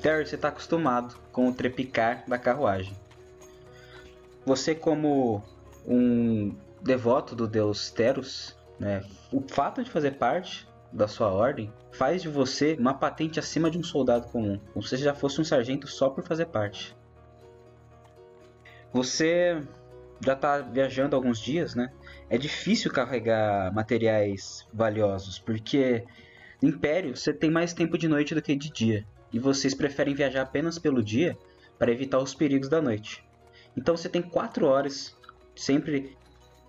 Terry, você está acostumado com o trepicar da carruagem. Você, como um devoto do deus Teros, né, o fato de fazer parte da sua ordem faz de você uma patente acima de um soldado comum, como se já fosse um sargento só por fazer parte. Você já está viajando alguns dias, né? É difícil carregar materiais valiosos, porque no Império você tem mais tempo de noite do que de dia, e vocês preferem viajar apenas pelo dia para evitar os perigos da noite. Então você tem quatro horas sempre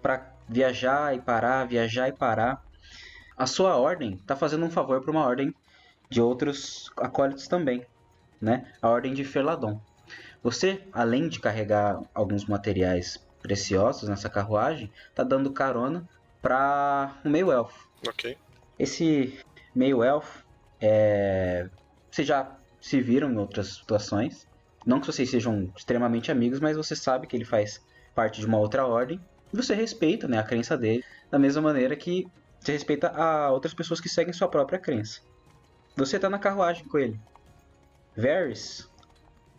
para viajar e parar, viajar e parar. A sua ordem está fazendo um favor para uma ordem de outros acólitos também, né? A ordem de Ferladon. Você, além de carregar alguns materiais preciosos nessa carruagem, tá dando carona para um meio elfo. Ok. Esse meio elfo é... vocês já se viram em outras situações. Não que vocês sejam extremamente amigos, mas você sabe que ele faz parte de uma outra ordem. E você respeita né, a crença dele da mesma maneira que você respeita a outras pessoas que seguem sua própria crença. Você tá na carruagem com ele. Varys,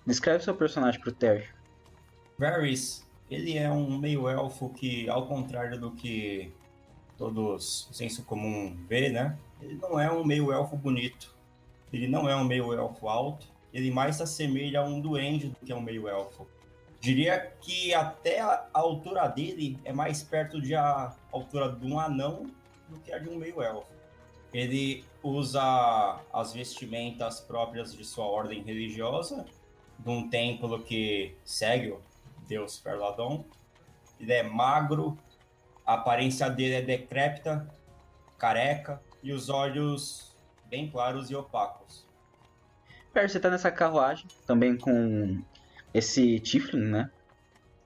descreve seu personagem pro Terry. Varys, ele é um meio-elfo que, ao contrário do que todos o senso comum vê, né? Ele não é um meio-elfo bonito. Ele não é um meio-elfo alto. Ele mais se assemelha a um duende do que a um meio-elfo. Diria que até a altura dele é mais perto de a altura de um anão do que a de um meio-elfo. Ele usa as vestimentas próprias de sua ordem religiosa, de um templo que segue o deus Ferladon. Ele é magro, a aparência dele é decrépita, careca e os olhos bem claros e opacos. Percy, você tá nessa carruagem, também com esse Tiflin, né?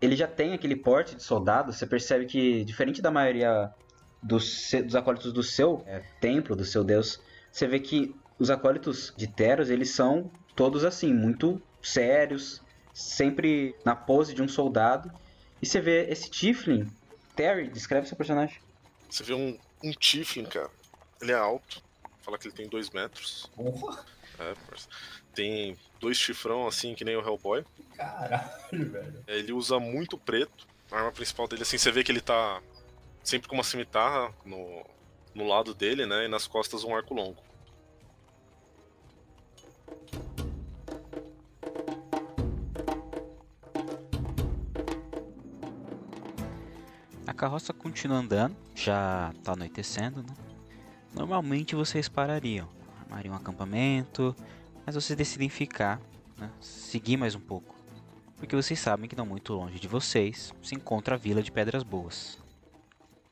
Ele já tem aquele porte de soldado, você percebe que, diferente da maioria dos, dos acólitos do seu é, templo, do seu deus, você vê que os acólitos de Teros, eles são todos assim, muito sérios, sempre na pose de um soldado. E você vê esse Tiflin, Terry, descreve seu personagem. Você vê um, um Tiflin, cara. Ele é alto, fala que ele tem dois metros. Porra! É, tem dois chifrão assim, que nem o Hellboy. Caralho, velho. Ele usa muito preto. A arma principal dele, assim, você vê que ele tá sempre com uma cimitarra no, no lado dele, né? E nas costas um arco longo. A carroça continua andando, já tá anoitecendo, né? Normalmente vocês parariam, armariam um acampamento, mas vocês decidem ficar, né? seguir mais um pouco. Porque vocês sabem que não muito longe de vocês se encontra a vila de Pedras Boas.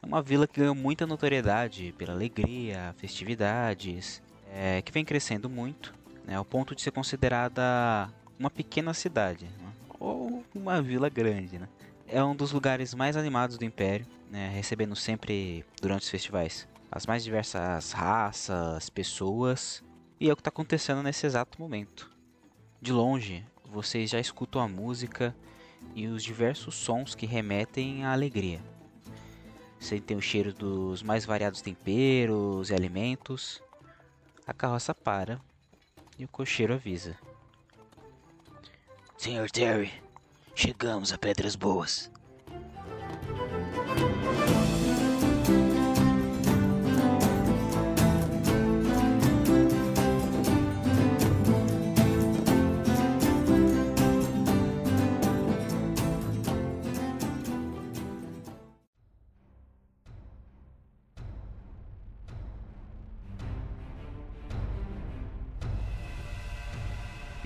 É uma vila que ganhou muita notoriedade pela alegria, festividades, é, que vem crescendo muito, né, ao ponto de ser considerada uma pequena cidade, né, ou uma vila grande. Né. É um dos lugares mais animados do Império, né, recebendo sempre, durante os festivais, as mais diversas raças, pessoas, e é o que está acontecendo nesse exato momento. De longe, vocês já escutam a música e os diversos sons que remetem à alegria. Sentem o cheiro dos mais variados temperos e alimentos. A carroça para e o cocheiro avisa. Senhor Terry, chegamos a Pedras Boas.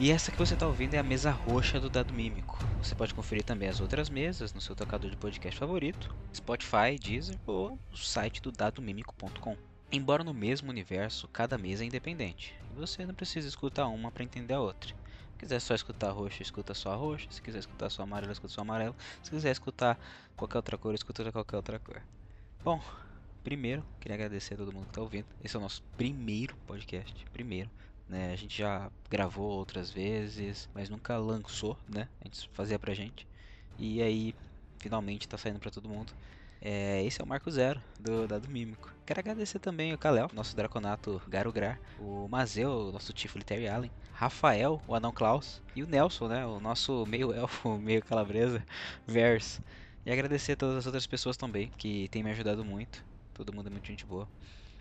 E essa que você está ouvindo é a mesa roxa do Dado Mímico. Você pode conferir também as outras mesas no seu tocador de podcast favorito, Spotify, Deezer ou no site do dadomímico.com. Embora no mesmo universo, cada mesa é independente. E você não precisa escutar uma para entender a outra. Se quiser só escutar roxo, escuta só a roxa. Se quiser escutar só amarelo, escuta só amarelo. Se quiser escutar qualquer outra cor, escuta qualquer outra cor. Bom, primeiro, queria agradecer a todo mundo que está ouvindo. Esse é o nosso primeiro podcast. Primeiro. Né? A gente já gravou outras vezes, mas nunca lançou, né? A gente fazia pra gente. E aí, finalmente tá saindo pra todo mundo. É, esse é o Marco Zero do Dado Mímico. Quero agradecer também o Kalel, nosso Draconato Garugrar, o Mazeu, nosso Tifo Terry Allen, Rafael, o Anão Klaus, e o Nelson, né, o nosso meio elfo, meio calabresa, Vers. E agradecer a todas as outras pessoas também, que têm me ajudado muito. Todo mundo é muito gente boa.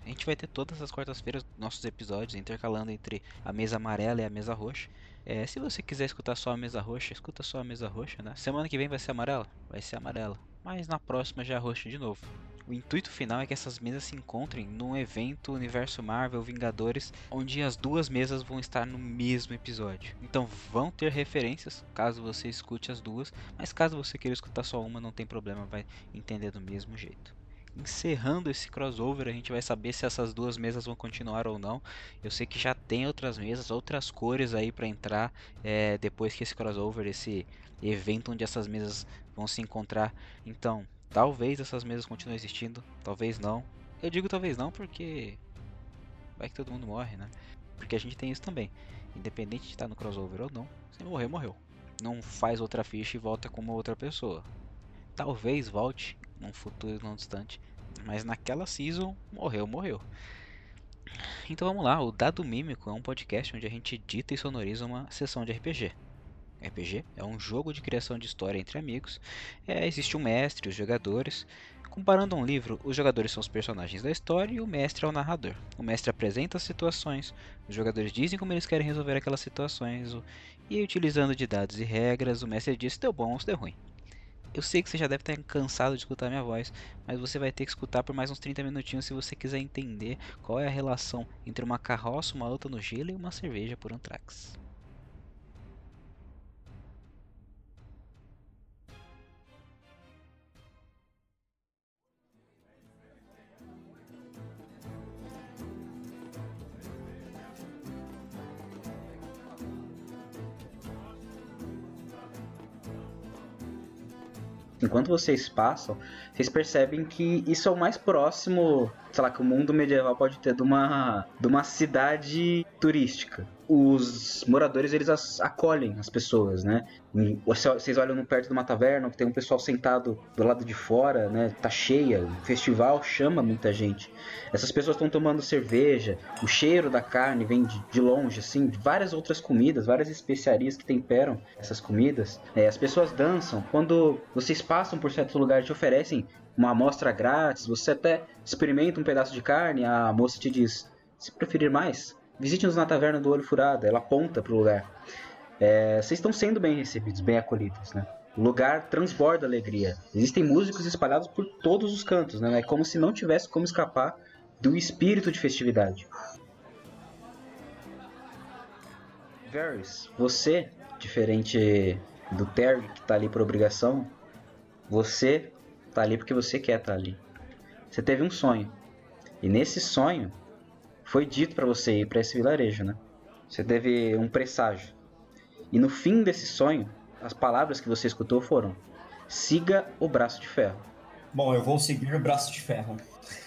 A gente vai ter todas as quartas-feiras nossos episódios, intercalando entre a mesa amarela e a mesa roxa. É, se você quiser escutar só a mesa roxa, escuta só a mesa roxa, né? Semana que vem vai ser amarela? Vai ser amarela. Mas na próxima já é roxa de novo. O intuito final é que essas mesas se encontrem num evento Universo Marvel Vingadores, onde as duas mesas vão estar no mesmo episódio. Então vão ter referências, caso você escute as duas, mas caso você queira escutar só uma, não tem problema, vai entender do mesmo jeito encerrando esse crossover, a gente vai saber se essas duas mesas vão continuar ou não. Eu sei que já tem outras mesas, outras cores aí para entrar é, depois que esse crossover, esse evento onde essas mesas vão se encontrar. Então, talvez essas mesas continuem existindo, talvez não. Eu digo talvez não porque vai que todo mundo morre, né? Porque a gente tem isso também. Independente de estar no crossover ou não, se morrer, morreu. Não faz outra ficha e volta com uma outra pessoa. Talvez volte num futuro não distante. Mas naquela season, morreu, morreu. Então vamos lá, o Dado Mímico é um podcast onde a gente edita e sonoriza uma sessão de RPG. RPG é um jogo de criação de história entre amigos. É, existe um mestre, os jogadores. Comparando um livro, os jogadores são os personagens da história e o mestre é o narrador. O mestre apresenta as situações, os jogadores dizem como eles querem resolver aquelas situações, e utilizando de dados e regras, o mestre diz se deu bom ou se deu ruim. Eu sei que você já deve estar cansado de escutar minha voz, mas você vai ter que escutar por mais uns 30 minutinhos se você quiser entender qual é a relação entre uma carroça, uma luta no gelo e uma cerveja por Antrax. Enquanto vocês passam, vocês percebem que isso é o mais próximo, sei lá, que o mundo medieval pode ter de uma, de uma cidade turística os moradores eles acolhem as pessoas, né? Vocês olham perto de uma taverna que tem um pessoal sentado do lado de fora, né? Tá cheia, o festival chama muita gente. Essas pessoas estão tomando cerveja, o cheiro da carne vem de, de longe, assim, várias outras comidas, várias especiarias que temperam essas comidas. É, as pessoas dançam. Quando vocês passam por certos lugares, te oferecem uma amostra grátis, você até experimenta um pedaço de carne, a moça te diz: se preferir mais, Visite-nos na taverna do Olho Furado. Ela aponta para o lugar. É, vocês estão sendo bem recebidos, bem acolhidos, né? O lugar transborda alegria. Existem músicos espalhados por todos os cantos, né? É como se não tivesse como escapar do espírito de festividade. Varys, você, diferente do Terry que está ali por obrigação, você está ali porque você quer estar tá ali. Você teve um sonho. E nesse sonho, foi dito para você ir para esse vilarejo, né? Você teve um presságio. E no fim desse sonho, as palavras que você escutou foram: siga o braço de ferro. Bom, eu vou seguir o braço de ferro.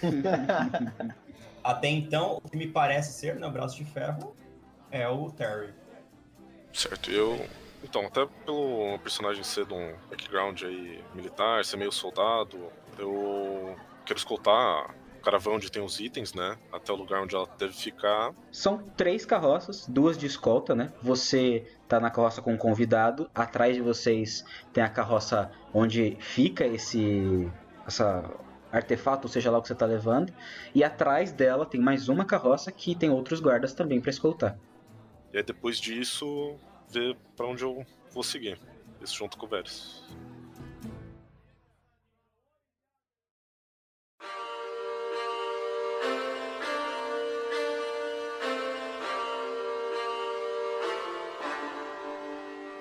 Até então, o que me parece ser né, o braço de ferro é o Terry. Certo, eu. Então, até pelo personagem ser de um background aí militar, ser meio soldado, eu quero escoltar caravana onde tem os itens, né? Até o lugar onde ela deve ficar. São três carroças, duas de escolta, né? Você tá na carroça com um convidado, atrás de vocês tem a carroça onde fica esse essa artefato, ou seja lá o que você tá levando, e atrás dela tem mais uma carroça que tem outros guardas também para escoltar. E aí depois disso, ver para onde eu vou seguir. Isso junto com o Varys.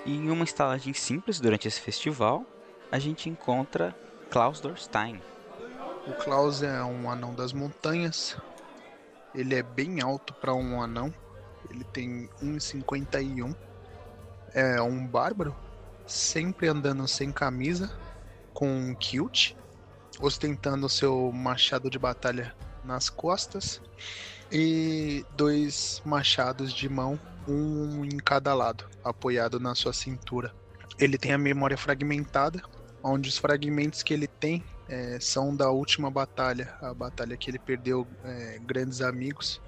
E em uma estalagem simples durante esse festival, a gente encontra Klaus Dorstein. O Klaus é um anão das montanhas. Ele é bem alto para um anão. Ele tem 1,51. É um bárbaro, sempre andando sem camisa, com um kilt, ostentando seu machado de batalha nas costas e dois machados de mão um em cada lado, apoiado na sua cintura. Ele tem a memória fragmentada, onde os fragmentos que ele tem é, são da última batalha, a batalha que ele perdeu é, grandes amigos,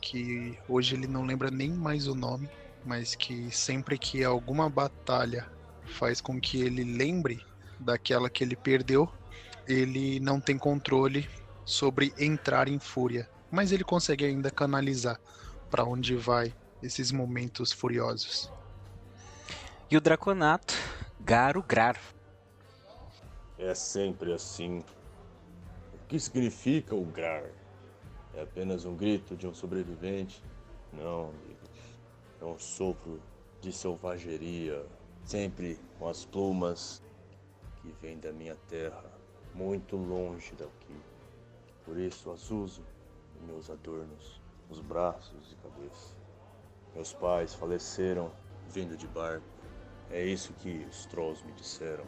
que hoje ele não lembra nem mais o nome, mas que sempre que alguma batalha faz com que ele lembre daquela que ele perdeu, ele não tem controle sobre entrar em fúria, mas ele consegue ainda canalizar para onde vai esses momentos furiosos. E o Draconato, Garo Grar. É sempre assim. O que significa o Grar? É apenas um grito de um sobrevivente? Não, amigos. É um sopro de selvageria, sempre com as plumas que vêm da minha terra, muito longe daqui. Por isso as uso em meus adornos, nos braços e cabeça. Meus pais faleceram vindo de barco. É isso que os trolls me disseram.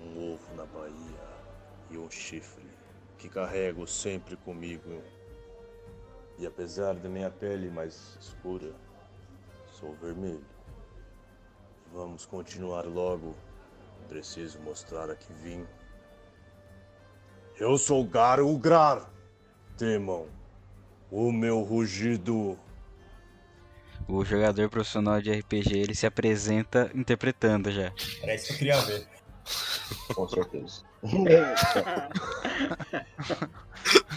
Um ovo na Bahia e um chifre que carrego sempre comigo. E apesar da minha pele mais escura, sou vermelho. Vamos continuar logo. Preciso mostrar a que vim. Eu sou Garo Grar. Temam o meu rugido. O jogador profissional de RPG ele se apresenta interpretando já. Era isso que eu queria ver. Com certeza.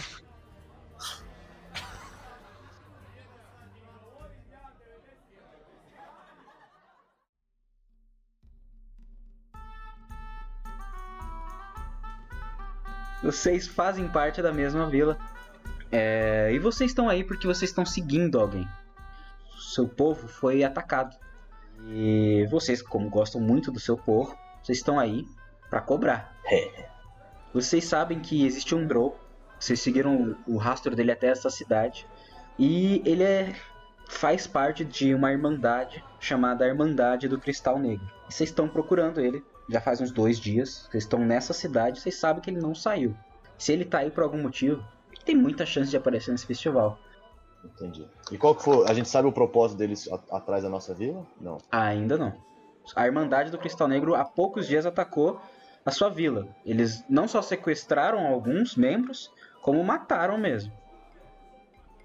Vocês fazem parte da mesma vila. É, e vocês estão aí porque vocês estão seguindo alguém. Seu povo foi atacado. E vocês, como gostam muito do seu povo, vocês estão aí para cobrar. Vocês sabem que existe um Drow. Vocês seguiram o rastro dele até essa cidade. E ele é, faz parte de uma irmandade chamada Irmandade do Cristal Negro. E vocês estão procurando ele. Já faz uns dois dias. Vocês estão nessa cidade. Vocês sabem que ele não saiu. Se ele tá aí por algum motivo, ele tem muita chance de aparecer nesse festival. Entendi. E qual que foi? A gente sabe o propósito deles a- atrás da nossa vila? Não. Ainda não. A Irmandade do Cristal Negro há poucos dias atacou a sua vila. Eles não só sequestraram alguns membros, como mataram mesmo.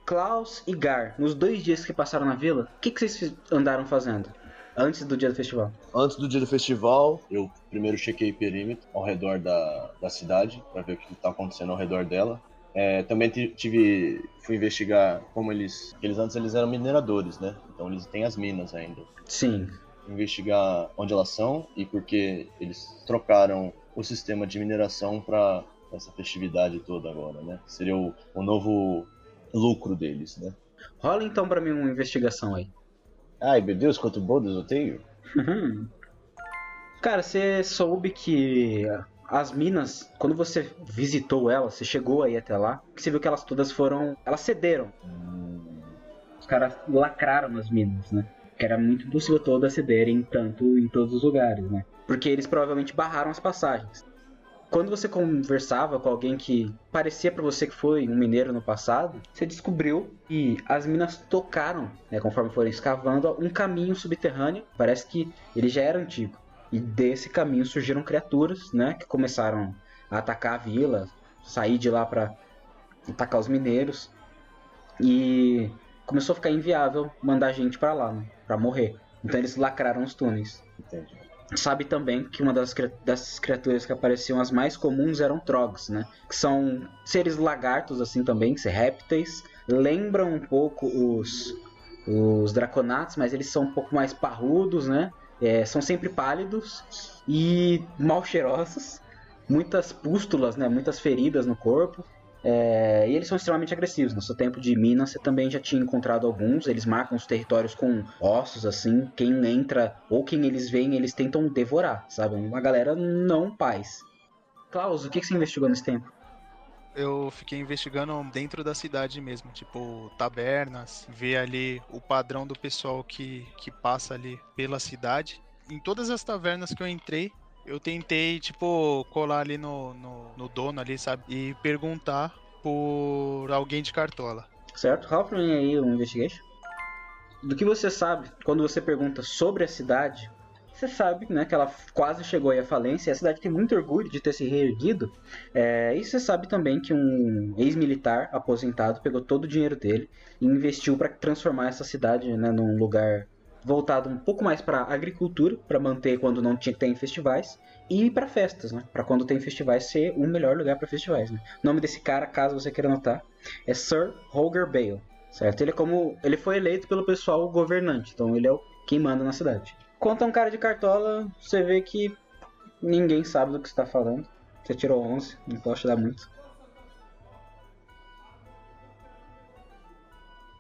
Klaus e Gar, nos dois dias que passaram na vila, o que, que vocês andaram fazendo? Antes do dia do festival. Antes do dia do festival, eu primeiro chequei perímetro ao redor da, da cidade para ver o que está acontecendo ao redor dela. É, também ti- tive fui investigar como eles eles antes eles eram mineradores, né? Então eles têm as minas ainda. Sim. Investigar onde elas são e porque eles trocaram o sistema de mineração para essa festividade toda agora, né? Seria o, o novo lucro deles, né? Rola então pra mim uma investigação aí. Ai meu Deus, quanto bônus eu tenho! Uhum. Cara, você soube que as minas, quando você visitou elas, você chegou aí até lá, que você viu que elas todas foram. Elas cederam. Os caras lacraram nas minas, né? Que era muito impossível todas cederem tanto em todos os lugares, né? Porque eles provavelmente barraram as passagens. Quando você conversava com alguém que parecia pra você que foi um mineiro no passado, você descobriu que as minas tocaram, né, conforme foram escavando, um caminho subterrâneo. Parece que ele já era antigo. E desse caminho surgiram criaturas, né, que começaram a atacar a vila, sair de lá pra atacar os mineiros. E começou a ficar inviável mandar gente pra lá, né, para morrer. Então eles lacraram os túneis. Entendi. Sabe também que uma das dessas criaturas que apareciam as mais comuns eram trogs, né? Que são seres lagartos assim também, que répteis. Lembram um pouco os, os draconatos, mas eles são um pouco mais parrudos, né? É, são sempre pálidos e mal cheirosos. Muitas pústulas, né? Muitas feridas no corpo. É, e eles são extremamente agressivos. No seu tempo de Minas, você também já tinha encontrado alguns. Eles marcam os territórios com ossos, assim. Quem entra ou quem eles veem, eles tentam devorar, sabe? Uma galera não paz. Klaus, o que que você investigou nesse tempo? Eu fiquei investigando dentro da cidade mesmo, tipo tabernas, ver ali o padrão do pessoal que, que passa ali pela cidade. Em todas as tavernas que eu entrei, eu tentei, tipo, colar ali no, no, no dono ali, sabe? E perguntar por alguém de cartola. Certo? Rola aí um investigation. Do que você sabe, quando você pergunta sobre a cidade, você sabe né, que ela quase chegou à falência, e a cidade tem muito orgulho de ter se reerguido. É, e você sabe também que um ex-militar aposentado pegou todo o dinheiro dele e investiu para transformar essa cidade né, num lugar voltado um pouco mais para agricultura, para manter quando não tinha que ter em festivais, e para festas, né? Para quando tem festivais ser o melhor lugar para festivais, né? O nome desse cara, caso você queira anotar, é Sir Holger Bale, certo? Ele é como ele foi eleito pelo pessoal governante, então ele é o quem manda na cidade. Quanto a um cara de cartola, você vê que ninguém sabe do que está falando. Você tirou 11, não posso te dar muito.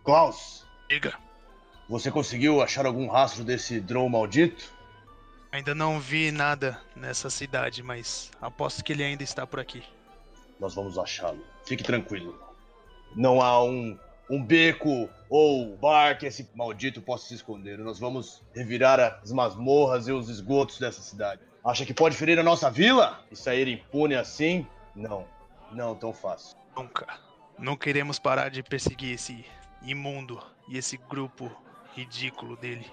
Klaus, Diga. Você conseguiu achar algum rastro desse drone maldito? Ainda não vi nada nessa cidade, mas aposto que ele ainda está por aqui. Nós vamos achá-lo. Fique tranquilo. Não há um, um beco ou bar que esse maldito possa se esconder. Nós vamos revirar as masmorras e os esgotos dessa cidade. Acha que pode ferir a nossa vila e sair impune assim? Não. Não tão fácil. Nunca. Não queremos parar de perseguir esse imundo e esse grupo ridículo dele.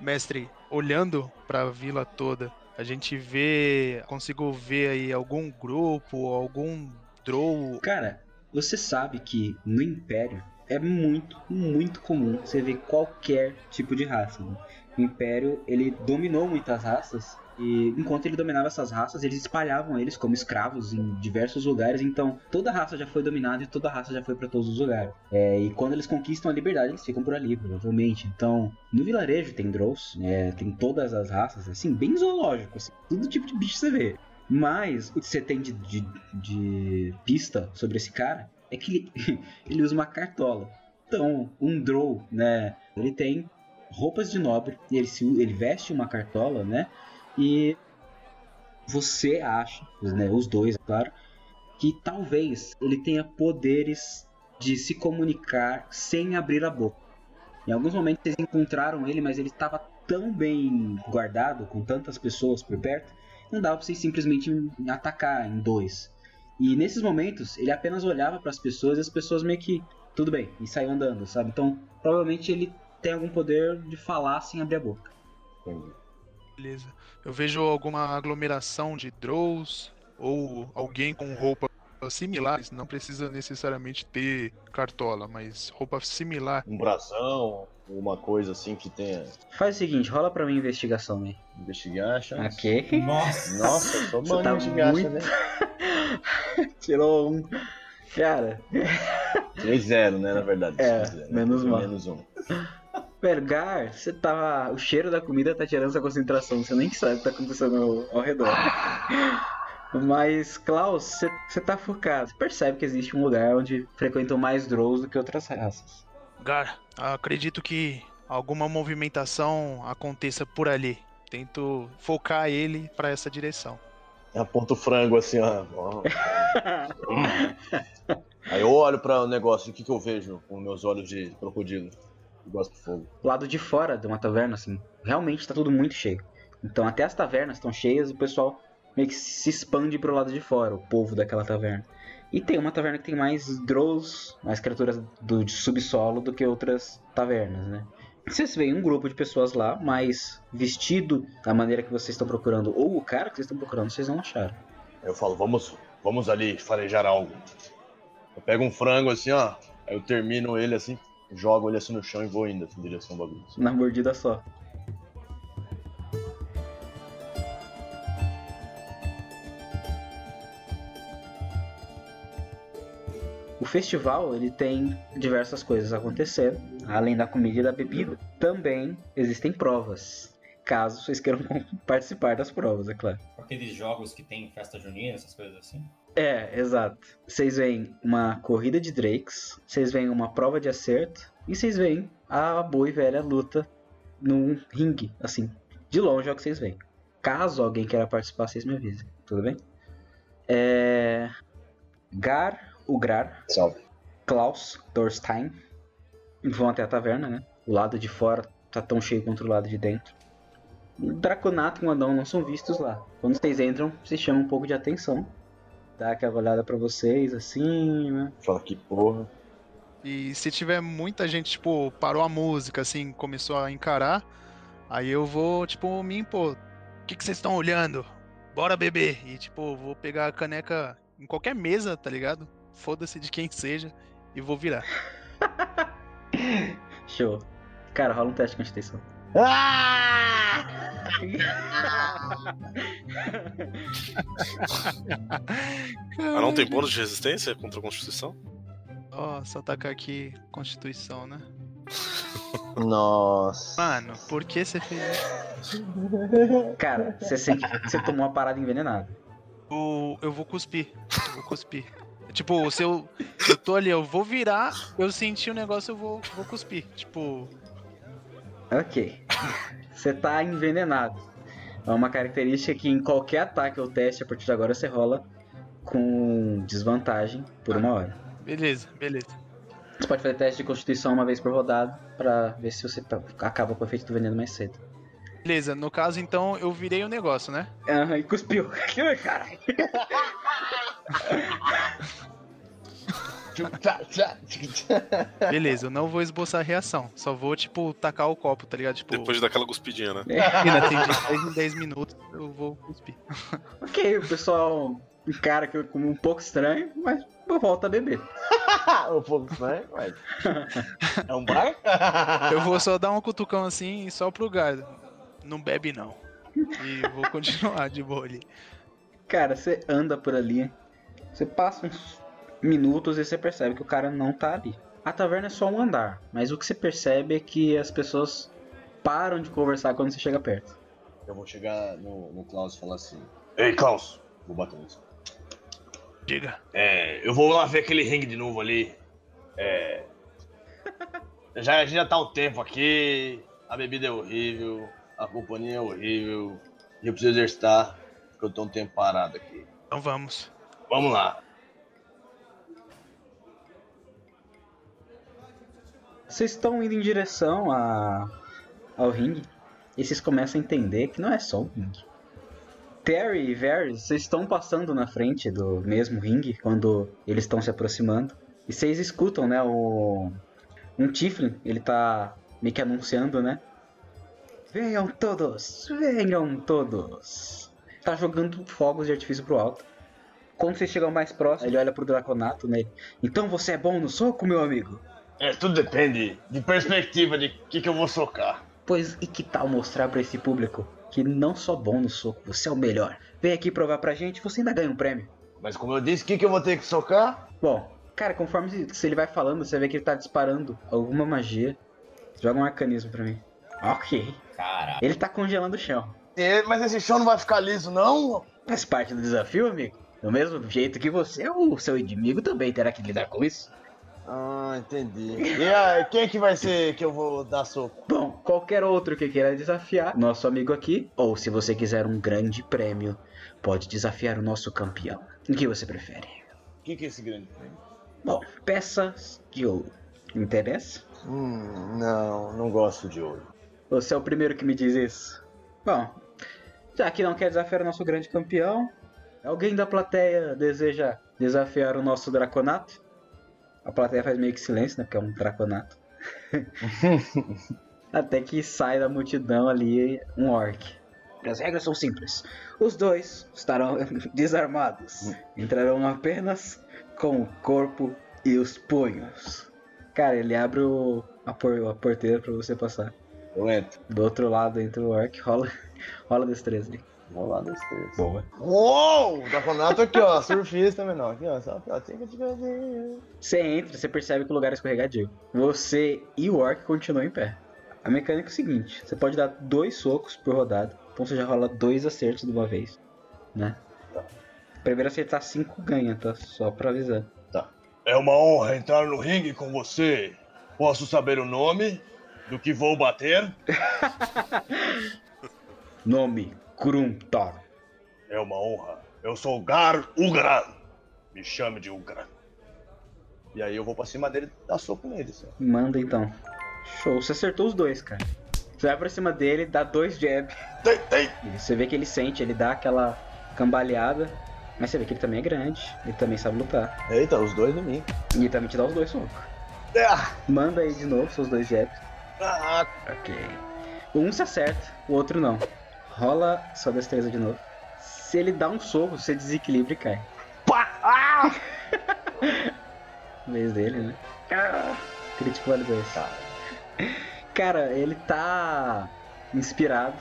Mestre, olhando para a vila toda, a gente vê, consigo ver aí algum grupo, algum drow. Cara, você sabe que no Império é muito, muito comum você ver qualquer tipo de raça. né? O Império ele dominou muitas raças e enquanto ele dominava essas raças, eles espalhavam eles como escravos em diversos lugares. Então toda raça já foi dominada e toda raça já foi para todos os lugares. É, e quando eles conquistam a liberdade, eles ficam por ali, provavelmente. Então no vilarejo tem Drows, né, tem todas as raças, assim, bem zoológico, assim, todo tipo de bicho você vê. Mas o que você tem de, de, de pista sobre esse cara é que ele, ele usa uma cartola. Então, um Drow, né? Ele tem roupas de nobre, ele, se, ele veste uma cartola, né? E você acha, né, os dois, é claro, que talvez ele tenha poderes de se comunicar sem abrir a boca. Em alguns momentos vocês encontraram ele, mas ele estava tão bem guardado, com tantas pessoas por perto, não dava pra vocês simplesmente atacar em dois. E nesses momentos, ele apenas olhava para as pessoas e as pessoas meio que, tudo bem, e saiu andando, sabe? Então, provavelmente ele tem algum poder de falar sem abrir a boca. Beleza. Eu vejo alguma aglomeração de drows ou alguém com roupas similares, não precisa necessariamente ter cartola, mas roupa similar. Um brasão, uma coisa assim que tenha. Faz o seguinte, rola pra mim a investigação aí. Investigar, chance. Ok. Nossa. Nossa, eu sou Você mano tá de gacha, muito- né? Tirou um. Cara, 3-0, né, na verdade. É, 3-0, né? menos mal. Menos um. Velho, Gar, você tava. O cheiro da comida tá tirando sua concentração. Você nem sabe o que tá acontecendo ao, ao redor. Mas, Klaus, você- tá focado. Você percebe que existe um lugar onde frequentam mais Drows do que outras raças. Gar, acredito que alguma movimentação aconteça por ali. Tento focar ele pra essa direção. Aponta o frango assim, ó. Aí eu olho para o negócio, o que, que eu vejo com meus olhos de crocodilo? Gosto do fogo. lado de fora de uma taverna, assim, realmente tá tudo muito cheio. Então até as tavernas estão cheias e o pessoal meio que se expande pro lado de fora, o povo daquela taverna. E tem uma taverna que tem mais drows, mais criaturas do de subsolo do que outras tavernas, né? Vocês veem um grupo de pessoas lá, mas vestido da maneira que vocês estão procurando, ou o cara que vocês estão procurando, vocês não acharam. Eu falo, vamos, vamos ali farejar algo. Eu pego um frango assim, ó. Aí eu termino ele assim, jogo ele assim no chão e vou indo assim, em direção ao bagulho. Na mordida só. O festival ele tem diversas coisas acontecendo, além da comida e da bebida. Também existem provas, caso vocês queiram participar das provas, é claro. Aqueles jogos que tem festa junina, essas coisas assim. É, exato. Vocês veem uma corrida de drakes, vocês veem uma prova de acerto e vocês veem a boa e velha luta num ringue, assim. De longe é o que vocês veem. Caso alguém queira participar, vocês me avisem. Tudo bem? É... Gar, Ugrar, Salve. Klaus, Thorstein vão até a taverna, né? O lado de fora tá tão cheio quanto o lado de dentro. Draconato e o Anão não são vistos lá. Quando vocês entram, vocês chamam um pouco de atenção. Dá aquela olhada pra vocês, assim, né? Fala que porra. E se tiver muita gente, tipo, parou a música, assim, começou a encarar, Aí eu vou, tipo, me impor. O que que vocês estão olhando? Bora beber. E, tipo, vou pegar a caneca em qualquer mesa, tá ligado? Foda-se de quem seja. E vou virar. Show. Cara, rola um teste de constituição. Ah! Ah, não tem bônus de resistência contra a Constituição? Ó, só tacar aqui Constituição, né? Nossa. Mano, por que você fez isso? Cara, você sente que você tomou uma parada envenenada. Eu, eu vou cuspir. Eu vou cuspir. Tipo, se eu, eu tô ali, eu vou virar, eu senti o negócio, eu vou, vou cuspir. Tipo, Ok. Você tá envenenado. É uma característica que em qualquer ataque ou teste a partir de agora você rola com desvantagem por uma hora. beleza, beleza. Você pode fazer teste de constituição uma vez por rodada pra ver se você tá- acaba com o efeito do veneno mais cedo. Beleza, no caso então eu virei o negócio, né? Aham, e cuspiu. Caralho. Beleza, eu não vou esboçar a reação. Só vou, tipo, tacar o copo, tá ligado? Tipo, Depois daquela cuspidinha, né? ainda tem de 10 em 10 minutos, eu vou cuspir. Ok, o pessoal encara aquilo como um pouco estranho, mas volta a beber. um pouco estranho, mas. É um bar? Eu vou só dar um cutucão assim, só pro gado. Não bebe não. E vou continuar de boa ali. Cara, você anda por ali, você passa uns minutos e você percebe que o cara não tá ali. A taverna é só um andar, mas o que você percebe é que as pessoas param de conversar quando você chega perto. Eu vou chegar no, no Klaus e falar assim: Ei, Klaus! Vou bater nisso. Diga. É, eu vou lá ver aquele ringue de novo ali. É. Já, a gente já tá um tempo aqui, a bebida é horrível, a companhia é horrível, e eu preciso exercitar, porque eu tô um tempo parado aqui. Então vamos. Vamos lá. Vocês estão indo em direção a... ao ringue e vocês começam a entender que não é só um ringue. Terry e Varys, vocês estão passando na frente do mesmo ringue quando eles estão se aproximando. E vocês escutam, né, o... um Tiflin, ele tá meio que anunciando, né? Venham todos, venham todos. Tá jogando fogos de artifício pro alto. Quando vocês chegam mais próximo, ele olha pro Draconato, né? Então você é bom no soco, meu amigo? É, tudo depende de perspectiva de que, que eu vou socar. Pois e que tal mostrar pra esse público que não só bom no soco, você é o melhor. Vem aqui provar pra gente, você ainda ganha um prêmio. Mas como eu disse, o que, que eu vou ter que socar? Bom, cara, conforme se ele vai falando, você vê que ele tá disparando alguma magia. Joga um arcanismo pra mim. Ok. Caralho. Ele tá congelando o chão. É, mas esse chão não vai ficar liso, não? Faz parte do desafio, amigo. Do mesmo jeito que você, o seu inimigo também terá que lidar com isso. Ah, entendi. E aí, quem é que vai ser que eu vou dar soco? Bom, qualquer outro que queira desafiar nosso amigo aqui, ou se você quiser um grande prêmio, pode desafiar o nosso campeão. O que você prefere? O que, que é esse grande prêmio? Bom, peças de ouro. Interessa? Hum, não, não gosto de ouro. Você é o primeiro que me diz isso. Bom, já que não quer desafiar o nosso grande campeão, alguém da plateia deseja desafiar o nosso Draconato? A plateia faz meio que silêncio, né? Porque é um Draconato. Até que sai da multidão ali um orc. As regras são simples. Os dois estarão desarmados. Entrarão apenas com o corpo e os punhos. Cara, ele abre o, a, por, a porteira pra você passar. Eu entro. Do outro lado entra o orc, rola, rola destreza ali. Vou lá das três. Boa. Uou! Draconato aqui, ó. Surfista menor. Aqui, ó. Só ó, tem que te fazer. Você entra, você percebe que o lugar é escorregadio. Você e o orc continuam em pé. A mecânica é o seguinte: você pode dar dois socos por rodada, então você já rola dois acertos de uma vez, né? Primeiro acertar cinco ganha, tá? Só pra avisar. É uma honra entrar no ringue com você. Posso saber o nome do que vou bater? Nome: Gruntar. É uma honra. Eu sou Gar Ugran. Me chame de Ugran. E aí eu vou pra cima dele e dar soco nele, só. Manda então. Show, você acertou os dois, cara. Você vai pra cima dele, dá dois jab. Tem, tem. E você vê que ele sente, ele dá aquela cambaleada. Mas você vê que ele também é grande, ele também sabe lutar. Eita, os dois em mim. E ele também te dá os dois socos. Ah, Manda aí de novo seus dois jabs. ah, Ok. Um se acerta, o outro não. Rola sua destreza de novo. Se ele dá um soco, você desequilibra e cai. Pá! Ah! Vez dele, né? Ah, crítico vale dois. Cara, ele tá inspirado.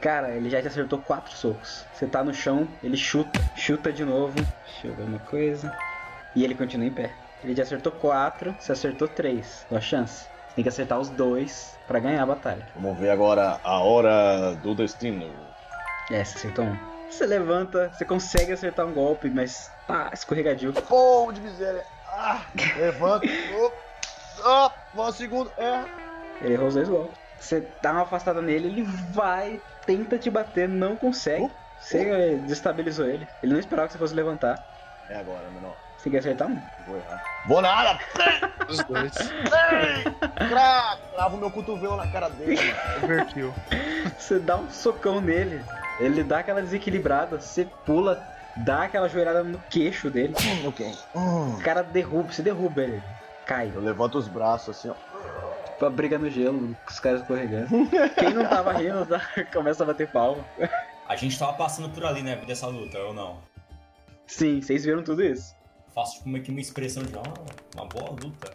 Cara, ele já te acertou quatro socos. Você tá no chão, ele chuta, chuta de novo. Deixa eu ver uma coisa. E ele continua em pé. Ele já acertou quatro, você acertou três. Dá chance. Tem que acertar os dois pra ganhar a batalha. Vamos ver agora a hora do destino. É, você acertou um. Você levanta, você consegue acertar um golpe, mas tá escorregadio. Fogo de miséria. Ah, levanta. Oh, oh, vamos ao segundo. É. Ele errou os dois golpes. Você dá uma afastada nele, ele vai, tenta te bater, não consegue. Você eh, desestabilizou ele. Ele não esperava que você fosse levantar. É agora, menor. Você tem que acertar um. Vou errar. Vou nada. Os dois. Cra- Cravo meu cotovelo na cara dele. Overkill. Você dá um socão nele. Ele dá aquela desequilibrada, você pula, dá aquela joelhada no queixo dele. ok. Hum. O cara derruba, você derruba ele. Cai. Eu levanto os braços assim, ó. Pra briga no gelo, com os caras escorregando. Quem não tava rindo, tá- começa a bater palma. A gente tava passando por ali, né, dessa luta, ou não? Sim, vocês viram tudo isso. Faço tipo que uma expressão de, ah, uma boa luta.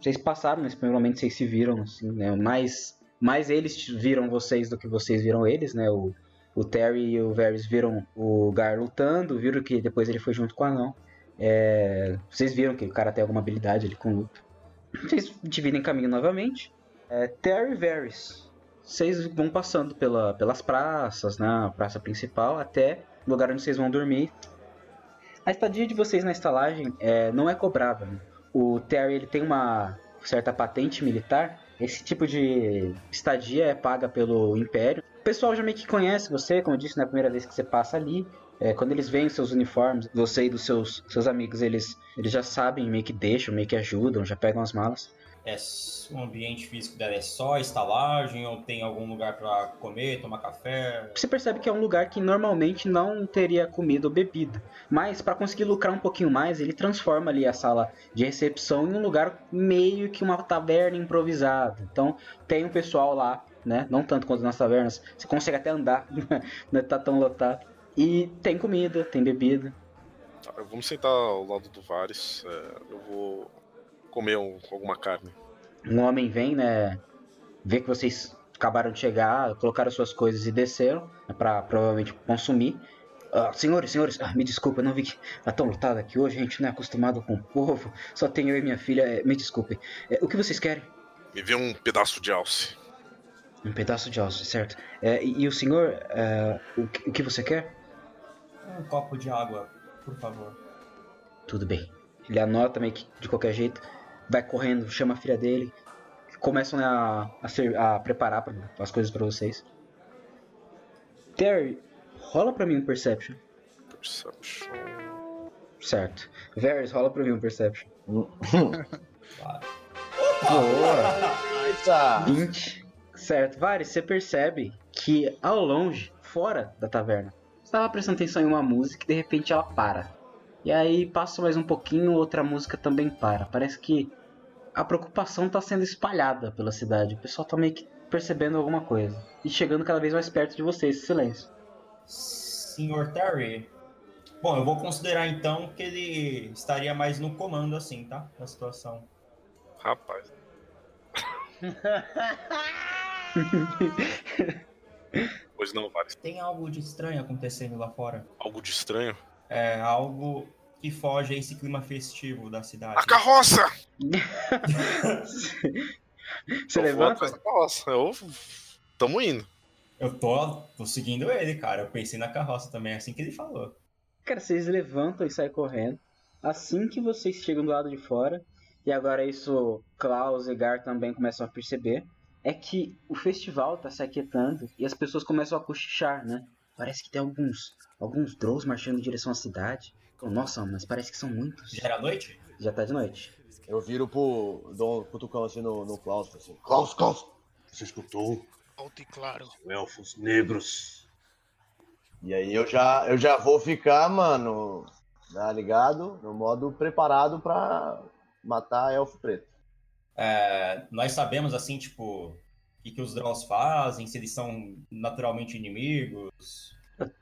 Vocês passaram nesse primeiro momento, vocês se viram, assim, né? Mais, mais eles viram vocês do que vocês viram eles, né? O, o Terry e o Varys viram o Gar lutando, viram que depois ele foi junto com o Anão. É, vocês viram que o cara tem alguma habilidade ali com luta. Vocês dividem caminho novamente. É, Terry Varys, vocês vão passando pela, pelas praças, né? Praça principal, até o lugar onde vocês vão dormir. A estadia de vocês na estalagem é, não é cobrada, né? O Terry ele tem uma certa patente militar. Esse tipo de estadia é paga pelo Império. O pessoal já meio que conhece você, como eu disse, na primeira vez que você passa ali. É, quando eles veem seus uniformes, você e dos seus, seus amigos, eles, eles já sabem, meio que deixam, meio que ajudam, já pegam as malas. É, o ambiente físico dela é só estalagem ou tem algum lugar pra comer, tomar café? Você percebe que é um lugar que normalmente não teria comida ou bebida. Mas para conseguir lucrar um pouquinho mais, ele transforma ali a sala de recepção em um lugar meio que uma taverna improvisada. Então tem um pessoal lá, né? Não tanto quanto nas tavernas. Você consegue até andar, não tá tão lotado. E tem comida, tem bebida. Tá, vamos sentar ao lado do Vares. é, eu vou comer um- alguma carne. Um homem vem, né? Vê que vocês acabaram de chegar, colocaram suas coisas e desceram né, para provavelmente consumir. Ah, senhores, senhores, ah, me desculpa, não vi que tá tão lotado aqui hoje, a gente não é acostumado com o povo, só tenho eu e minha filha, é, me desculpem. É, o que vocês querem? Me vê um pedaço de alce. Um pedaço de alce, certo? É, e, e o senhor, o, que- o que você quer? Um copo de água, por favor. Tudo bem. Ele anota meio que de qualquer jeito, vai correndo, chama a filha dele, começam né, a, a, ser- a preparar pra- as coisas pra vocês. Terry, rola pra mim um Perception. Perception. Certo. Varys, rola pra mim um Perception. Claro. Boa! Eita! 20. Certo. Varys, você percebe que ao longe, fora da taverna, estava prestando atenção em uma música e de repente ela para. E aí passa mais um pouquinho, outra música também para. Parece que a preocupação está sendo espalhada pela cidade. O pessoal tá meio que percebendo alguma coisa. E chegando cada vez mais perto de vocês, esse silêncio. Senhor Terry. Bom, eu vou considerar então que ele estaria mais no comando assim, tá? Da situação. Rapaz. Pois não, Vares. Tem algo de estranho acontecendo lá fora? Algo de estranho. É algo que foge a esse clima festivo da cidade. A carroça! Você Eu levanta? carroça. Eu... Tamo indo. Eu tô, tô seguindo ele, cara. Eu pensei na carroça também, assim que ele falou. Cara, vocês levantam e saem correndo. Assim que vocês chegam do lado de fora, e agora isso Klaus e Gar também começam a perceber, é que o festival tá se aquietando e as pessoas começam a cochichar, né? Parece que tem alguns alguns drows marchando em direção à cidade. Nossa, mas parece que são muitos. Já era noite? Já tá de noite. Eu viro pro. dou um cutucão assim no, no Klaus, assim. Klaus, Klaus! Você escutou? Alto e claro. Elfos negros. E aí eu já, eu já vou ficar, mano, tá ligado? No modo preparado pra matar elfo preto. É, nós sabemos, assim, tipo, o que, que os Draws fazem, se eles são naturalmente inimigos.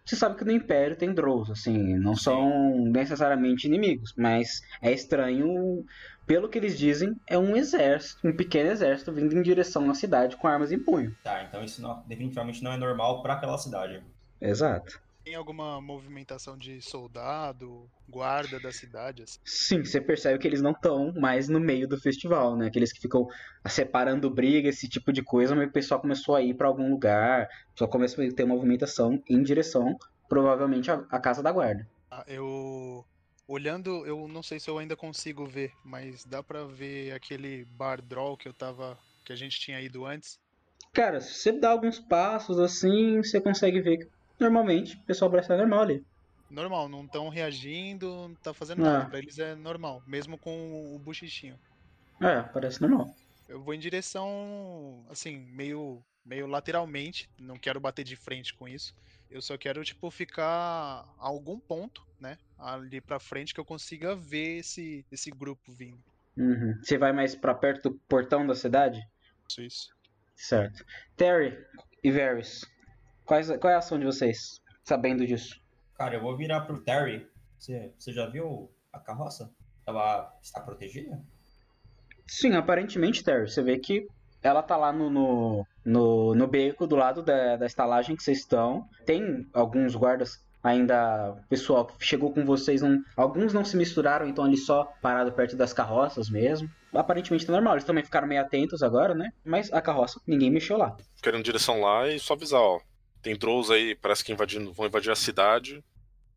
Você sabe que no Império tem Drows, assim, não Sim. são necessariamente inimigos, mas é estranho, pelo que eles dizem, é um exército, um pequeno exército vindo em direção à cidade com armas em punho. Tá, então isso não- definitivamente não é normal pra aquela cidade. Exato. Tem alguma movimentação de soldado, guarda da cidade? Assim? Sim, você percebe que eles não estão mais no meio do festival, né? Aqueles que ficam separando briga, esse tipo de coisa, mas o pessoal começou a ir pra algum lugar, só começou a ter movimentação em direção, provavelmente, à casa da guarda. Ah, eu. Olhando, eu não sei se eu ainda consigo ver, mas dá pra ver aquele bar draw que eu tava. que a gente tinha ido antes. Cara, se você dá alguns passos assim, você consegue ver que normalmente o pessoal parece estar normal ali. Normal, não estão reagindo, não tá fazendo Ah. nada. Pra eles é normal, mesmo com o buchichinho. É, parece normal. Eu vou em direção, assim, meio, meio lateralmente. Não quero bater de frente com isso. Eu só quero, tipo, ficar a algum ponto, né? Ali pra frente que eu consiga ver esse, esse grupo vindo. Uhum. Você vai mais pra perto do portão da cidade? Isso, isso. Certo. Terry e Varys, quais, qual é a ação de vocês, sabendo disso? Cara, eu vou virar pro Terry. Você, você já viu a carroça? Ela está protegida? Sim, aparentemente, Terry, você vê que ela tá lá no, no, no, no beco do lado da, da estalagem que vocês estão. Tem alguns guardas ainda, pessoal que chegou com vocês, não, alguns não se misturaram, então ali só parado perto das carroças mesmo. Aparentemente tá normal, eles também ficaram meio atentos agora, né? Mas a carroça, ninguém mexeu lá. Em direção lá e só avisar, ó. Tem Drows aí, parece que invadindo, vão invadir a cidade.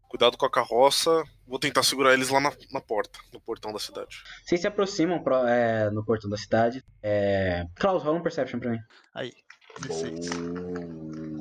Cuidado com a carroça. Vou tentar segurar eles lá na, na porta, no portão da cidade. Vocês se aproximam pro- é, no portão da cidade. É... Klaus, rola um Perception pra mim. Aí, 16.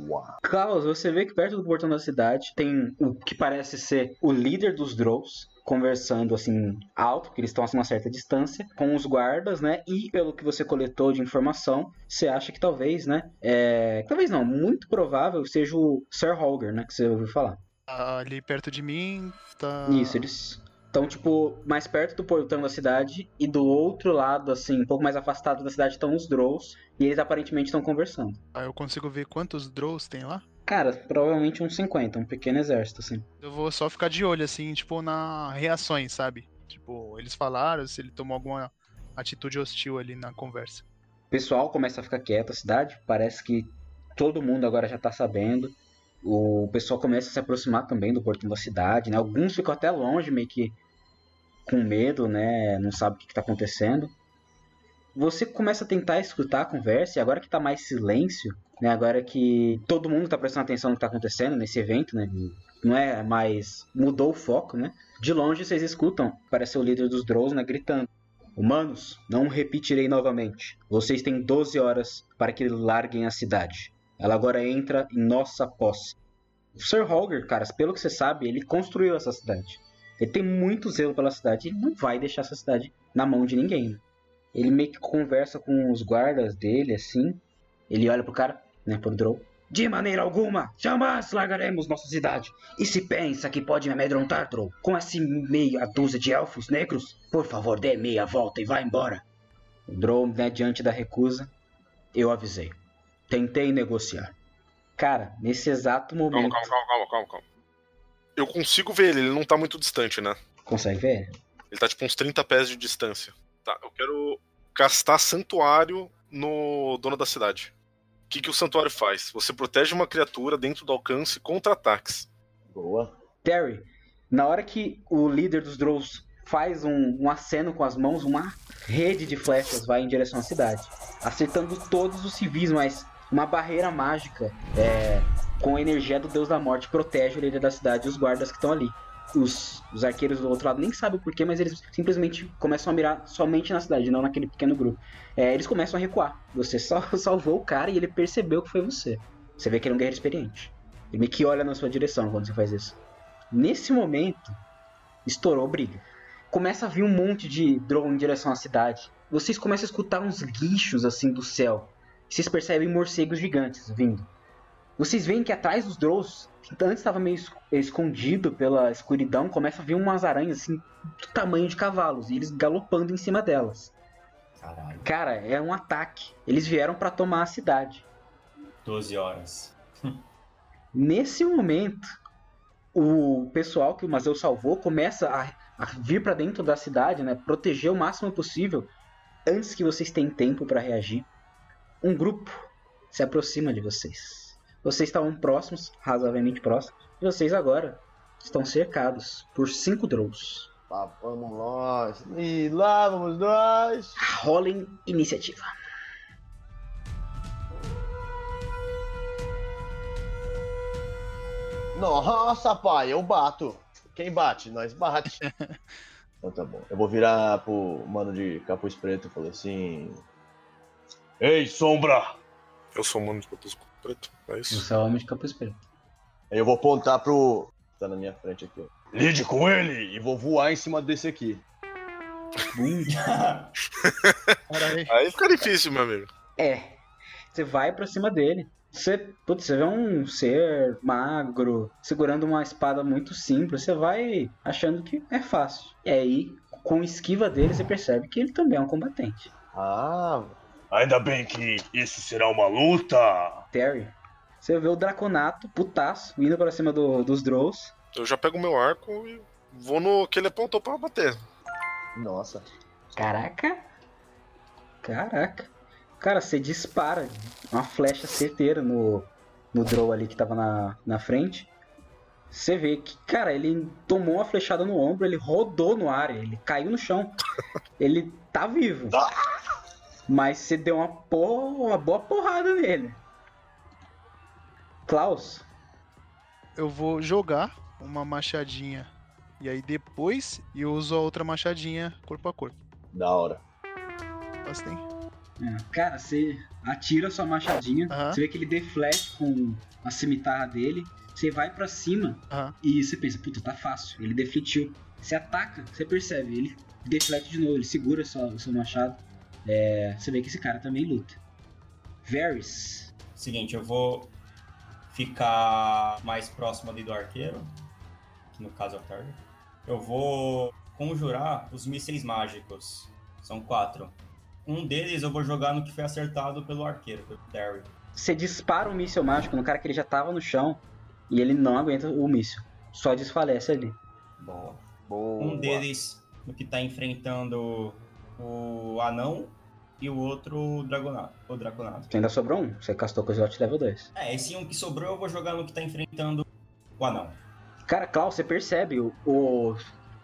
Boa. Klaus, você vê que perto do portão da cidade tem o que parece ser o líder dos Drows, conversando assim alto, que eles estão a uma certa distância, com os guardas, né? E pelo que você coletou de informação, você acha que talvez, né? É... Talvez não, muito provável seja o Sir Holger, né? Que você ouviu falar. Ali perto de mim tá. Isso, eles estão, tipo, mais perto do portão da cidade e do outro lado, assim, um pouco mais afastado da cidade, estão os Drows e eles aparentemente estão conversando. Ah, eu consigo ver quantos Drows tem lá? Cara, provavelmente uns 50, um pequeno exército, assim. Eu vou só ficar de olho, assim, tipo, na reações, sabe? Tipo, eles falaram, se ele tomou alguma atitude hostil ali na conversa. O pessoal começa a ficar quieto, a cidade, parece que todo mundo agora já tá sabendo. O pessoal começa a se aproximar também do portão da cidade, né? Alguns ficam até longe, meio que com medo, né? Não sabe o que, que tá acontecendo. Você começa a tentar escutar a conversa, e agora que tá mais silêncio, né? Agora que todo mundo tá prestando atenção no que tá acontecendo nesse evento, né? Não é mais. mudou o foco, né? De longe vocês escutam, parece o líder dos Drows, né? Gritando. Humanos, não repetirei novamente. Vocês têm 12 horas para que larguem a cidade. Ela agora entra em nossa posse. O Sir Holger, cara, pelo que você sabe, ele construiu essa cidade. Ele tem muito zelo pela cidade e não vai deixar essa cidade na mão de ninguém. Ele meio que conversa com os guardas dele, assim. Ele olha pro cara, né, pro Drow. De maneira alguma, jamais largaremos nossa cidade. E se pensa que pode me amedrontar, Drow, com essa meia dúzia de elfos negros, por favor, dê meia volta e vá embora. O Drow, né, diante da recusa, eu avisei. Tentei negociar. Cara, nesse exato momento. calma, calma, calma, calma, calma. Eu consigo ver ele, ele não tá muito distante, né? Consegue ver? Ele tá tipo uns 30 pés de distância. Tá, eu quero castar santuário no dono da cidade. O que, que o santuário faz? Você protege uma criatura dentro do alcance contra ataques. Boa. Terry, na hora que o líder dos Drows faz um, um aceno com as mãos, uma rede de flechas vai em direção à cidade, acertando todos os civis, mas uma barreira mágica é, com a energia do Deus da Morte protege o líder da cidade e os guardas que estão ali. Os, os arqueiros do outro lado nem sabem o porquê, mas eles simplesmente começam a mirar somente na cidade, não naquele pequeno grupo. É, eles começam a recuar. Você só salvou o cara e ele percebeu que foi você. Você vê que ele é um guerreiro experiente. Ele meio que olha na sua direção quando você faz isso. Nesse momento, estourou briga. Começa a vir um monte de drone em direção à cidade. Vocês começam a escutar uns guichos assim do céu. Vocês percebem morcegos gigantes vindo. Vocês veem que atrás dos drones antes estava meio es- escondido pela escuridão, começa a vir umas aranhas assim, do tamanho de cavalos, e eles galopando em cima delas. Caralho, Cara, é um ataque. Eles vieram pra tomar a cidade. 12 horas. Nesse momento, o pessoal que o Mazeu salvou começa a, a vir pra dentro da cidade, né? Proteger o máximo possível antes que vocês tenham tempo pra reagir. Um grupo se aproxima de vocês. Vocês estavam próximos, razoavelmente próximos. E vocês agora estão cercados por cinco Drows. Lá vamos nós. E lá vamos nós. Rolem iniciativa. Nossa, pai, eu bato. Quem bate? Nós bate. então tá bom. Eu vou virar pro mano de capuz preto e falar assim. Ei, sombra! Eu sou o mano de capuz preto, é isso? Você é o homem de capuz preto. Aí eu vou apontar pro. Tá na minha frente aqui, ó. Lide com ele! E vou voar em cima desse aqui. Caralho. Aí fica difícil, meu amigo. É. Você vai pra cima dele. Você, putz, você vê um ser magro segurando uma espada muito simples. Você vai achando que é fácil. E aí, com esquiva dele, você percebe que ele também é um combatente. Ah, Ainda bem que isso será uma luta. Terry, você vê o Draconato, putaço, indo pra cima do- dos Drows. Eu já pego meu arco e vou no que ele apontou pra bater. nossa. Caraca. Caraca. Cara, você dispara uma flecha certeira no, no Drow ali que tava na, na frente. Você vê que, cara, ele tomou uma flechada no ombro, ele rodou no ar, ele caiu no chão. Ele tá vivo. Mas você deu uma, porra, uma boa porrada nele. Klaus, Eu vou jogar uma machadinha. E aí depois eu uso a outra machadinha corpo a corpo. Da hora. Assim. É, Cara, você atira sua machadinha, você vê que ele deflete com a cimitarra dele, você vai pra cima e você pensa, puta, tá fácil, ele defletiu. Você ataca, você percebe, ele deflete de novo, ele segura sua, o seu machado. É, você vê que esse cara também luta. Varys, Seguinte, eu vou ficar mais próximo ali do arqueiro, que no caso é o Target. Eu vou conjurar os mísseis mágicos. São quatro. Um deles eu vou jogar no que foi acertado pelo arqueiro, pelo Terry. você dispara um míssil mágico no cara que ele já tava no chão e ele não aguenta o míssil. Só desfalece ali. Boa. Boa. Um deles no que tá enfrentando o anão e o outro o dragonato. O draconato. Você ainda sobrou um, você castou com o slot level 2. É, esse um que sobrou eu vou jogar no que tá enfrentando o anão. Cara, Klaus, você percebe o, o,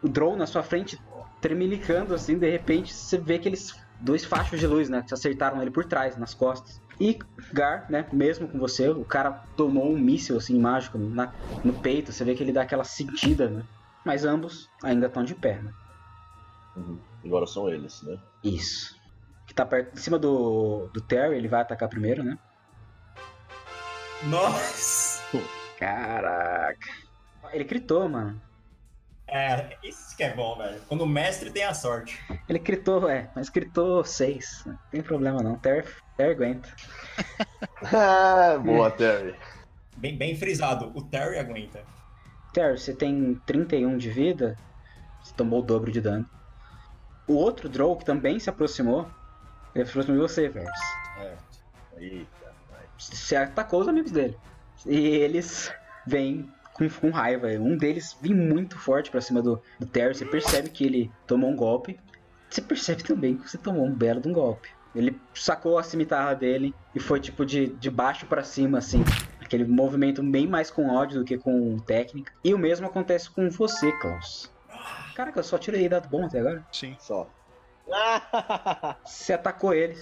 o drone na sua frente tremelicando assim, de repente você vê aqueles dois fachos de luz, né, que acertaram ele por trás, nas costas. E Gar, né, mesmo com você, o cara tomou um míssil assim mágico na- no peito, você vê que ele dá aquela sentida, né? Mas ambos ainda estão de pé, né? Uhum. Agora são eles, né? Isso. Que tá perto, em cima do, do Terry, ele vai atacar primeiro, né? Nossa! Caraca. Ele gritou, mano. É, isso que é bom, velho. Quando o mestre tem a sorte. Ele gritou, é, mas gritou seis. Não tem problema não. Terry, Terry aguenta. Ah, Boa, Terry. Bem, bem frisado, o Terry aguenta. Terry, você tem 31 de vida. Você tomou o dobro de dano. O outro Drow que também se aproximou. Ele se aproximou de você, Vers. É. Eita, vai. Você atacou os amigos dele. E eles vêm com, com raiva. Um deles vem muito forte pra cima do, do Terry. Você percebe que ele tomou um golpe. Você percebe também que você tomou um belo de um golpe. Ele sacou a cimitarra dele e foi tipo de, de baixo pra cima, assim. Aquele movimento bem mais com ódio do que com técnica. E o mesmo acontece com você, Klaus. Caraca, eu só tirei dado bom até agora. Sim. Só. Você atacou ele.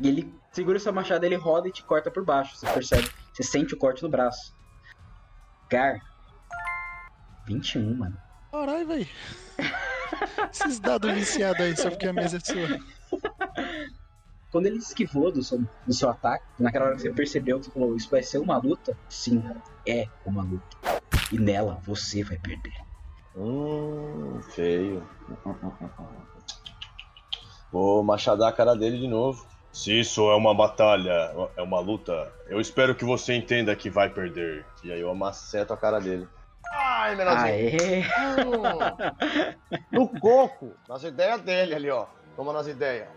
E ele segura sua machado, ele roda e te corta por baixo. Você percebe. Você sente o corte no braço. Gar. 21, mano. Caralho, velho. Esses dados viciados aí, só porque a mesa é sua. Quando ele esquivou do seu, do seu ataque, naquela hora que você percebeu que você falou, isso vai ser uma luta? Sim, é uma luta. E nela você vai perder. Hum, feio. Vou machadar a cara dele de novo. Se isso é uma batalha, é uma luta, eu espero que você entenda que vai perder. E aí eu amaceto a cara dele. Ai, menorzinho. Aê! No coco. Nas ideias dele ali, ó. Toma nas ideias.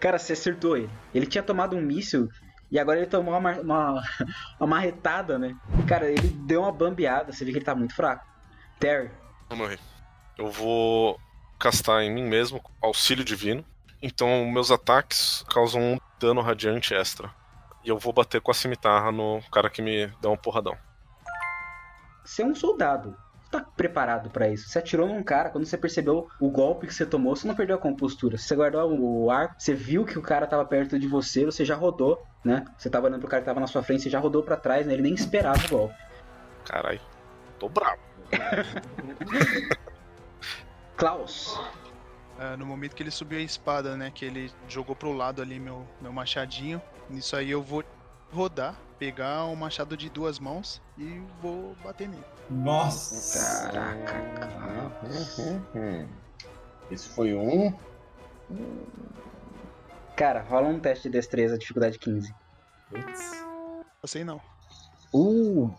Cara, você acertou ele. Ele tinha tomado um míssil e agora ele tomou uma, uma, uma marretada, né? Cara, ele deu uma bambeada. Você vê que ele tá muito fraco. Terry, Vou morrer. Eu vou castar em mim mesmo auxílio divino. Então meus ataques causam um dano radiante extra. E eu vou bater com a cimitarra no cara que me dá um porradão. você é um soldado. Você tá preparado pra isso. Você atirou num cara, quando você percebeu o golpe que você tomou, você não perdeu a compostura. Você guardou o arco, você viu que o cara tava perto de você, você já rodou, né? Você tava olhando pro cara que tava na sua frente, você já rodou pra trás, né? Ele nem esperava o golpe. Carai, tô bravo. Klaus, Ah, no momento que ele subiu a espada, né? Que ele jogou pro lado ali meu, meu machadinho. Nisso aí eu vou rodar, pegar um machado de duas mãos e vou bater nele. Nossa! caraca. Hum. Esse foi um. Cara, rola um teste de destreza, dificuldade 15. Putz. Você não. Uh!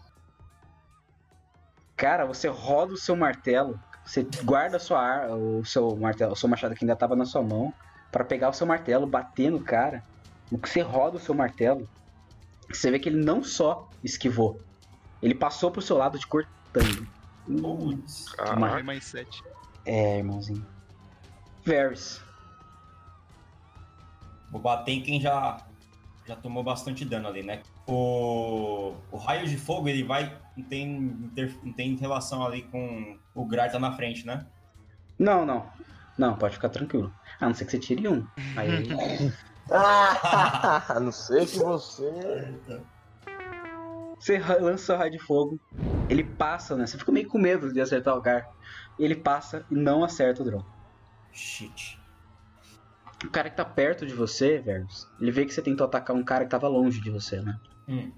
Cara, você roda o seu martelo, você guarda a sua ar, o seu martelo, o seu machado que ainda tava na sua mão, pra pegar o seu martelo, bater no cara. O que você roda o seu martelo, você vê que ele não só esquivou, ele passou pro seu lado te cortando. Putz. Caraca. mais sete. É, irmãozinho. Varys. Vou bater em quem já, já tomou bastante dano ali, né? O, o raio de fogo, ele vai. Não tem, inter- não tem relação ali com o Grar tá na frente, né? Não, não. Não, pode ficar tranquilo. A não ser que você tire um. Aí. Ah, a não sei que você. Você lança seu raio de fogo, ele passa, né? Você fica meio com medo de acertar o cara. Ele passa e não acerta o drone. Shit. O cara que tá perto de você, Verus, ele vê que você tentou atacar um cara que tava longe de você, né? Hum.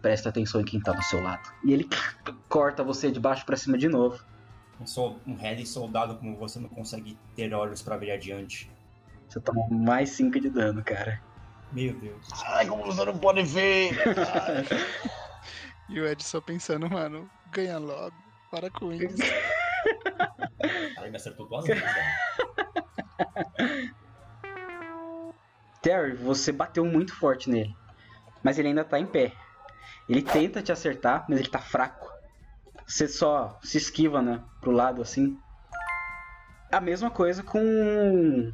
Presta atenção em quem tá do seu lado. E ele corta você de baixo pra cima de novo. Um, sol, um Heli soldado como você não consegue ter olhos pra ver adiante. Você toma mais 5 de dano, cara. Meu Deus. Ai, como você não pode ver! E o Ed só pensando, mano, ganha logo. Para com isso. Cara, me acertou duas vezes, velho. Terry, você bateu muito forte nele. Mas ele ainda tá em pé. Ele tenta te acertar, mas ele tá fraco. Você só se esquiva, né? Pro lado assim. A mesma coisa com.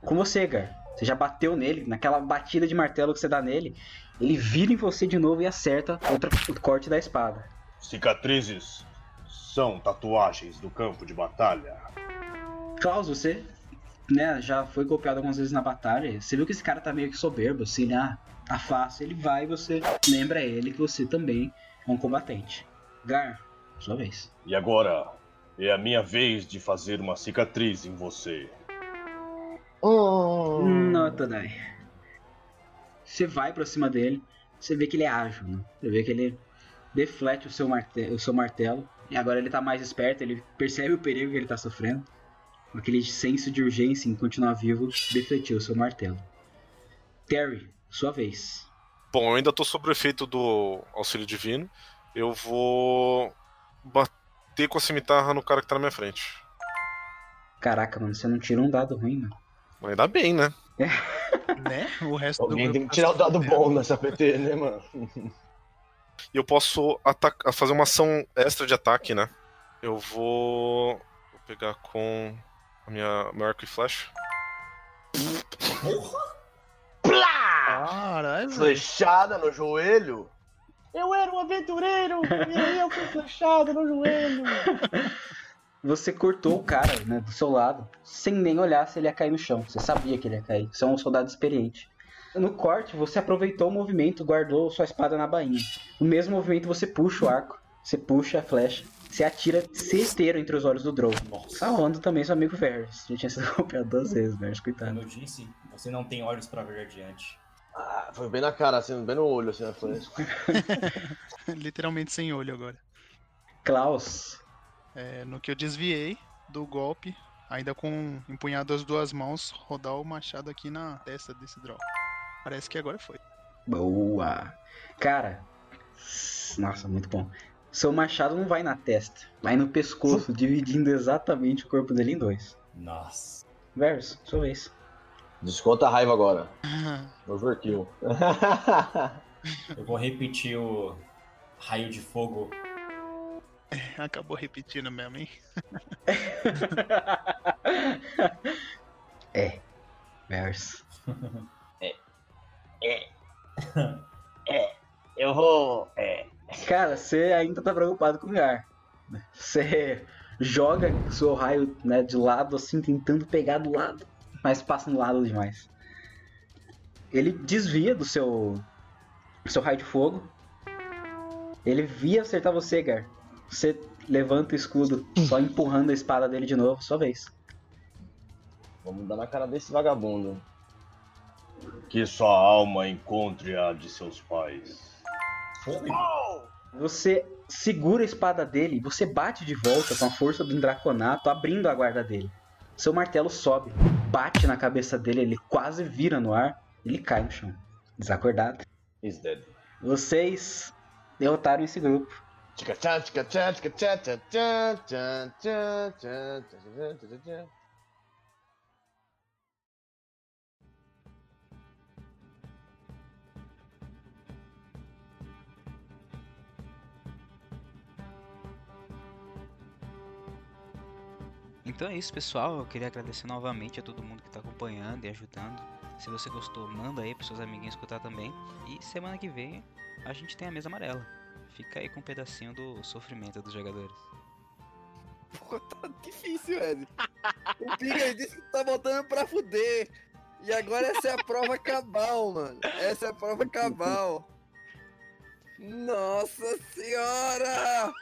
Com você, Gar. Você já bateu nele, naquela batida de martelo que você dá nele. Ele vira em você de novo e acerta outra, o corte da espada. Cicatrizes são tatuagens do campo de batalha. Klaus, você né, já foi golpeado algumas vezes na batalha. Você viu que esse cara tá meio que soberbo, assim, né? Ah, tá fácil. Ele vai e você lembra ele que você também é um combatente. Gar, sua vez. E agora é a minha vez de fazer uma cicatriz em você. Oh. Não, Tadai. Você vai pra cima dele, você vê que ele é ágil, né? Você vê que ele deflete o seu, martelo, o seu martelo. E agora ele tá mais esperto, ele percebe o perigo que ele tá sofrendo. Com aquele senso de urgência em continuar vivo, defletiu o seu martelo. Terry, sua vez. Bom, eu ainda tô sob o efeito do auxílio divino. Eu vou bater com a cimitarra no cara que tá na minha frente. Caraca, mano, você não tirou um dado ruim, mano. Mas ainda bem, né? né? O resto do Alguém grupo tem que tirar o dado bom nessa PT, né, mano? E eu posso fazer uma ação extra de ataque, né? Eu vou, vou pegar com a minha meu arco e flecha. Caralho, velho. Flechada no joelho? Eu era um aventureiro e aí eu fui flechado no joelho. Você cortou o cara, né, do seu lado, sem nem olhar se ele ia cair no chão. Você sabia que ele ia cair. Você é um soldado experiente. No corte, você aproveitou o movimento, guardou sua espada na bainha. No mesmo movimento, você puxa o arco, você puxa a flecha, você atira certeiro entre os olhos do Drow. Nossa. Salvando também seu amigo Varys. Já tinha sido golpeado duas vezes, Como coitado. eu disse, você não tem olhos pra ver adiante. Ah, foi bem na cara, assim, bem no olho, assim, a flecha. Literalmente sem olho agora. Klaus, É, no que eu desviei do golpe, Ainda com empunhado as duas mãos, rodar o machado aqui na testa desse Droll. Parece que agora foi. Boa! Cara, nossa, muito bom. Seu machado não vai na testa, vai no pescoço, dividindo exatamente o corpo dele em dois. Nossa. Verso, sua vez. Desconta a raiva agora. Overkill. Eu vou repetir o raio de fogo. Acabou repetindo mesmo, hein? é, verso. Eu vou. É. Cara, você ainda tá preocupado com o Gar. Você joga seu raio né, de lado, assim, tentando pegar do lado, mas passa no lado demais. Ele desvia do seu, seu raio de fogo. Ele via acertar você, Gar. Você levanta o escudo, só empurrando a espada dele de novo, sua vez. Vamos dar na cara desse vagabundo. Que sua alma encontre a de seus pais. Você segura a espada dele, você bate de volta com a força do draconato, abrindo a guarda dele. Seu martelo sobe, bate na cabeça dele, ele quase vira no ar, ele cai no chão, desacordado. He's dead. Vocês derrotaram esse grupo. Então é isso, pessoal. Eu queria agradecer novamente a todo mundo que está acompanhando e ajudando. Se você gostou, manda aí para seus amiguinhos escutar também. E semana que vem a gente tem a mesa amarela. Fica aí com um pedacinho do sofrimento dos jogadores. Pô, tá difícil, velho. O Piga disse que tá botando pra fuder. E agora essa é a prova cabal, mano. Essa é a prova cabal. Nossa senhora!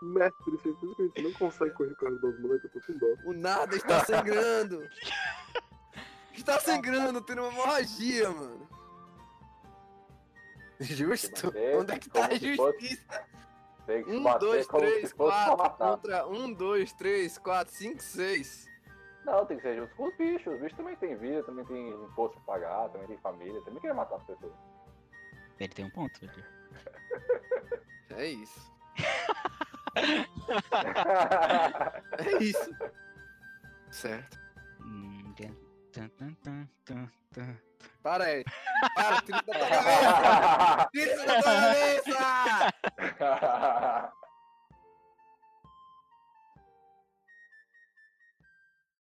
Mestre, certeza que a gente não consegue correr com as duas moleques, eu tô com dó. O nada está sangrando. Está sangrando, tendo uma hemorragia, mano. Justo? Bater Onde é que tá a justiça? Tem que Um, bater dois, como três, se fosse quatro contra um, dois, três, quatro, cinco, seis. Não, tem que ser justo com os bichos. Os bichos também têm vida, também tem imposto pra pagar, também tem família, também quer matar as pessoas. Ele tem um ponto, Valdir. É isso. É isso. Certo. Para aí. Para, tira da tua cabeça! Tira da tua cabeça!